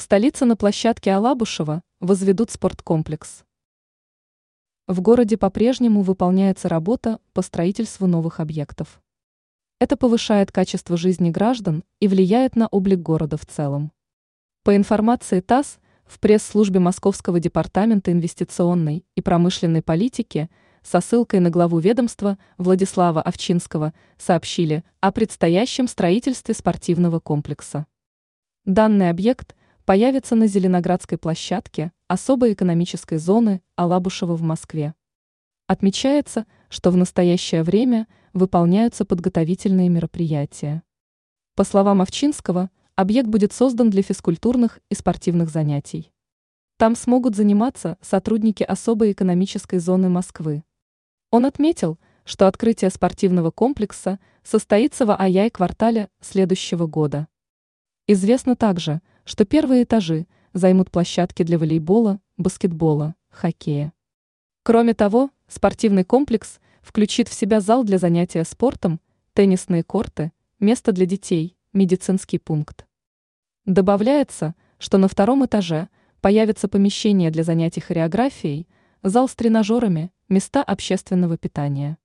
В столице на площадке Алабушева возведут спорткомплекс. В городе по-прежнему выполняется работа по строительству новых объектов. Это повышает качество жизни граждан и влияет на облик города в целом. По информации ТАСС, в пресс-службе Московского департамента инвестиционной и промышленной политики со ссылкой на главу ведомства Владислава Овчинского сообщили о предстоящем строительстве спортивного комплекса. Данный объект появится на Зеленоградской площадке особой экономической зоны Алабушева в Москве. Отмечается, что в настоящее время выполняются подготовительные мероприятия. По словам Овчинского, объект будет создан для физкультурных и спортивных занятий. Там смогут заниматься сотрудники особой экономической зоны Москвы. Он отметил, что открытие спортивного комплекса состоится в АЯЙ-квартале следующего года. Известно также, что первые этажи займут площадки для волейбола, баскетбола, хоккея. Кроме того, спортивный комплекс включит в себя зал для занятия спортом, теннисные корты, место для детей, медицинский пункт. Добавляется, что на втором этаже появится помещение для занятий хореографией, зал с тренажерами, места общественного питания.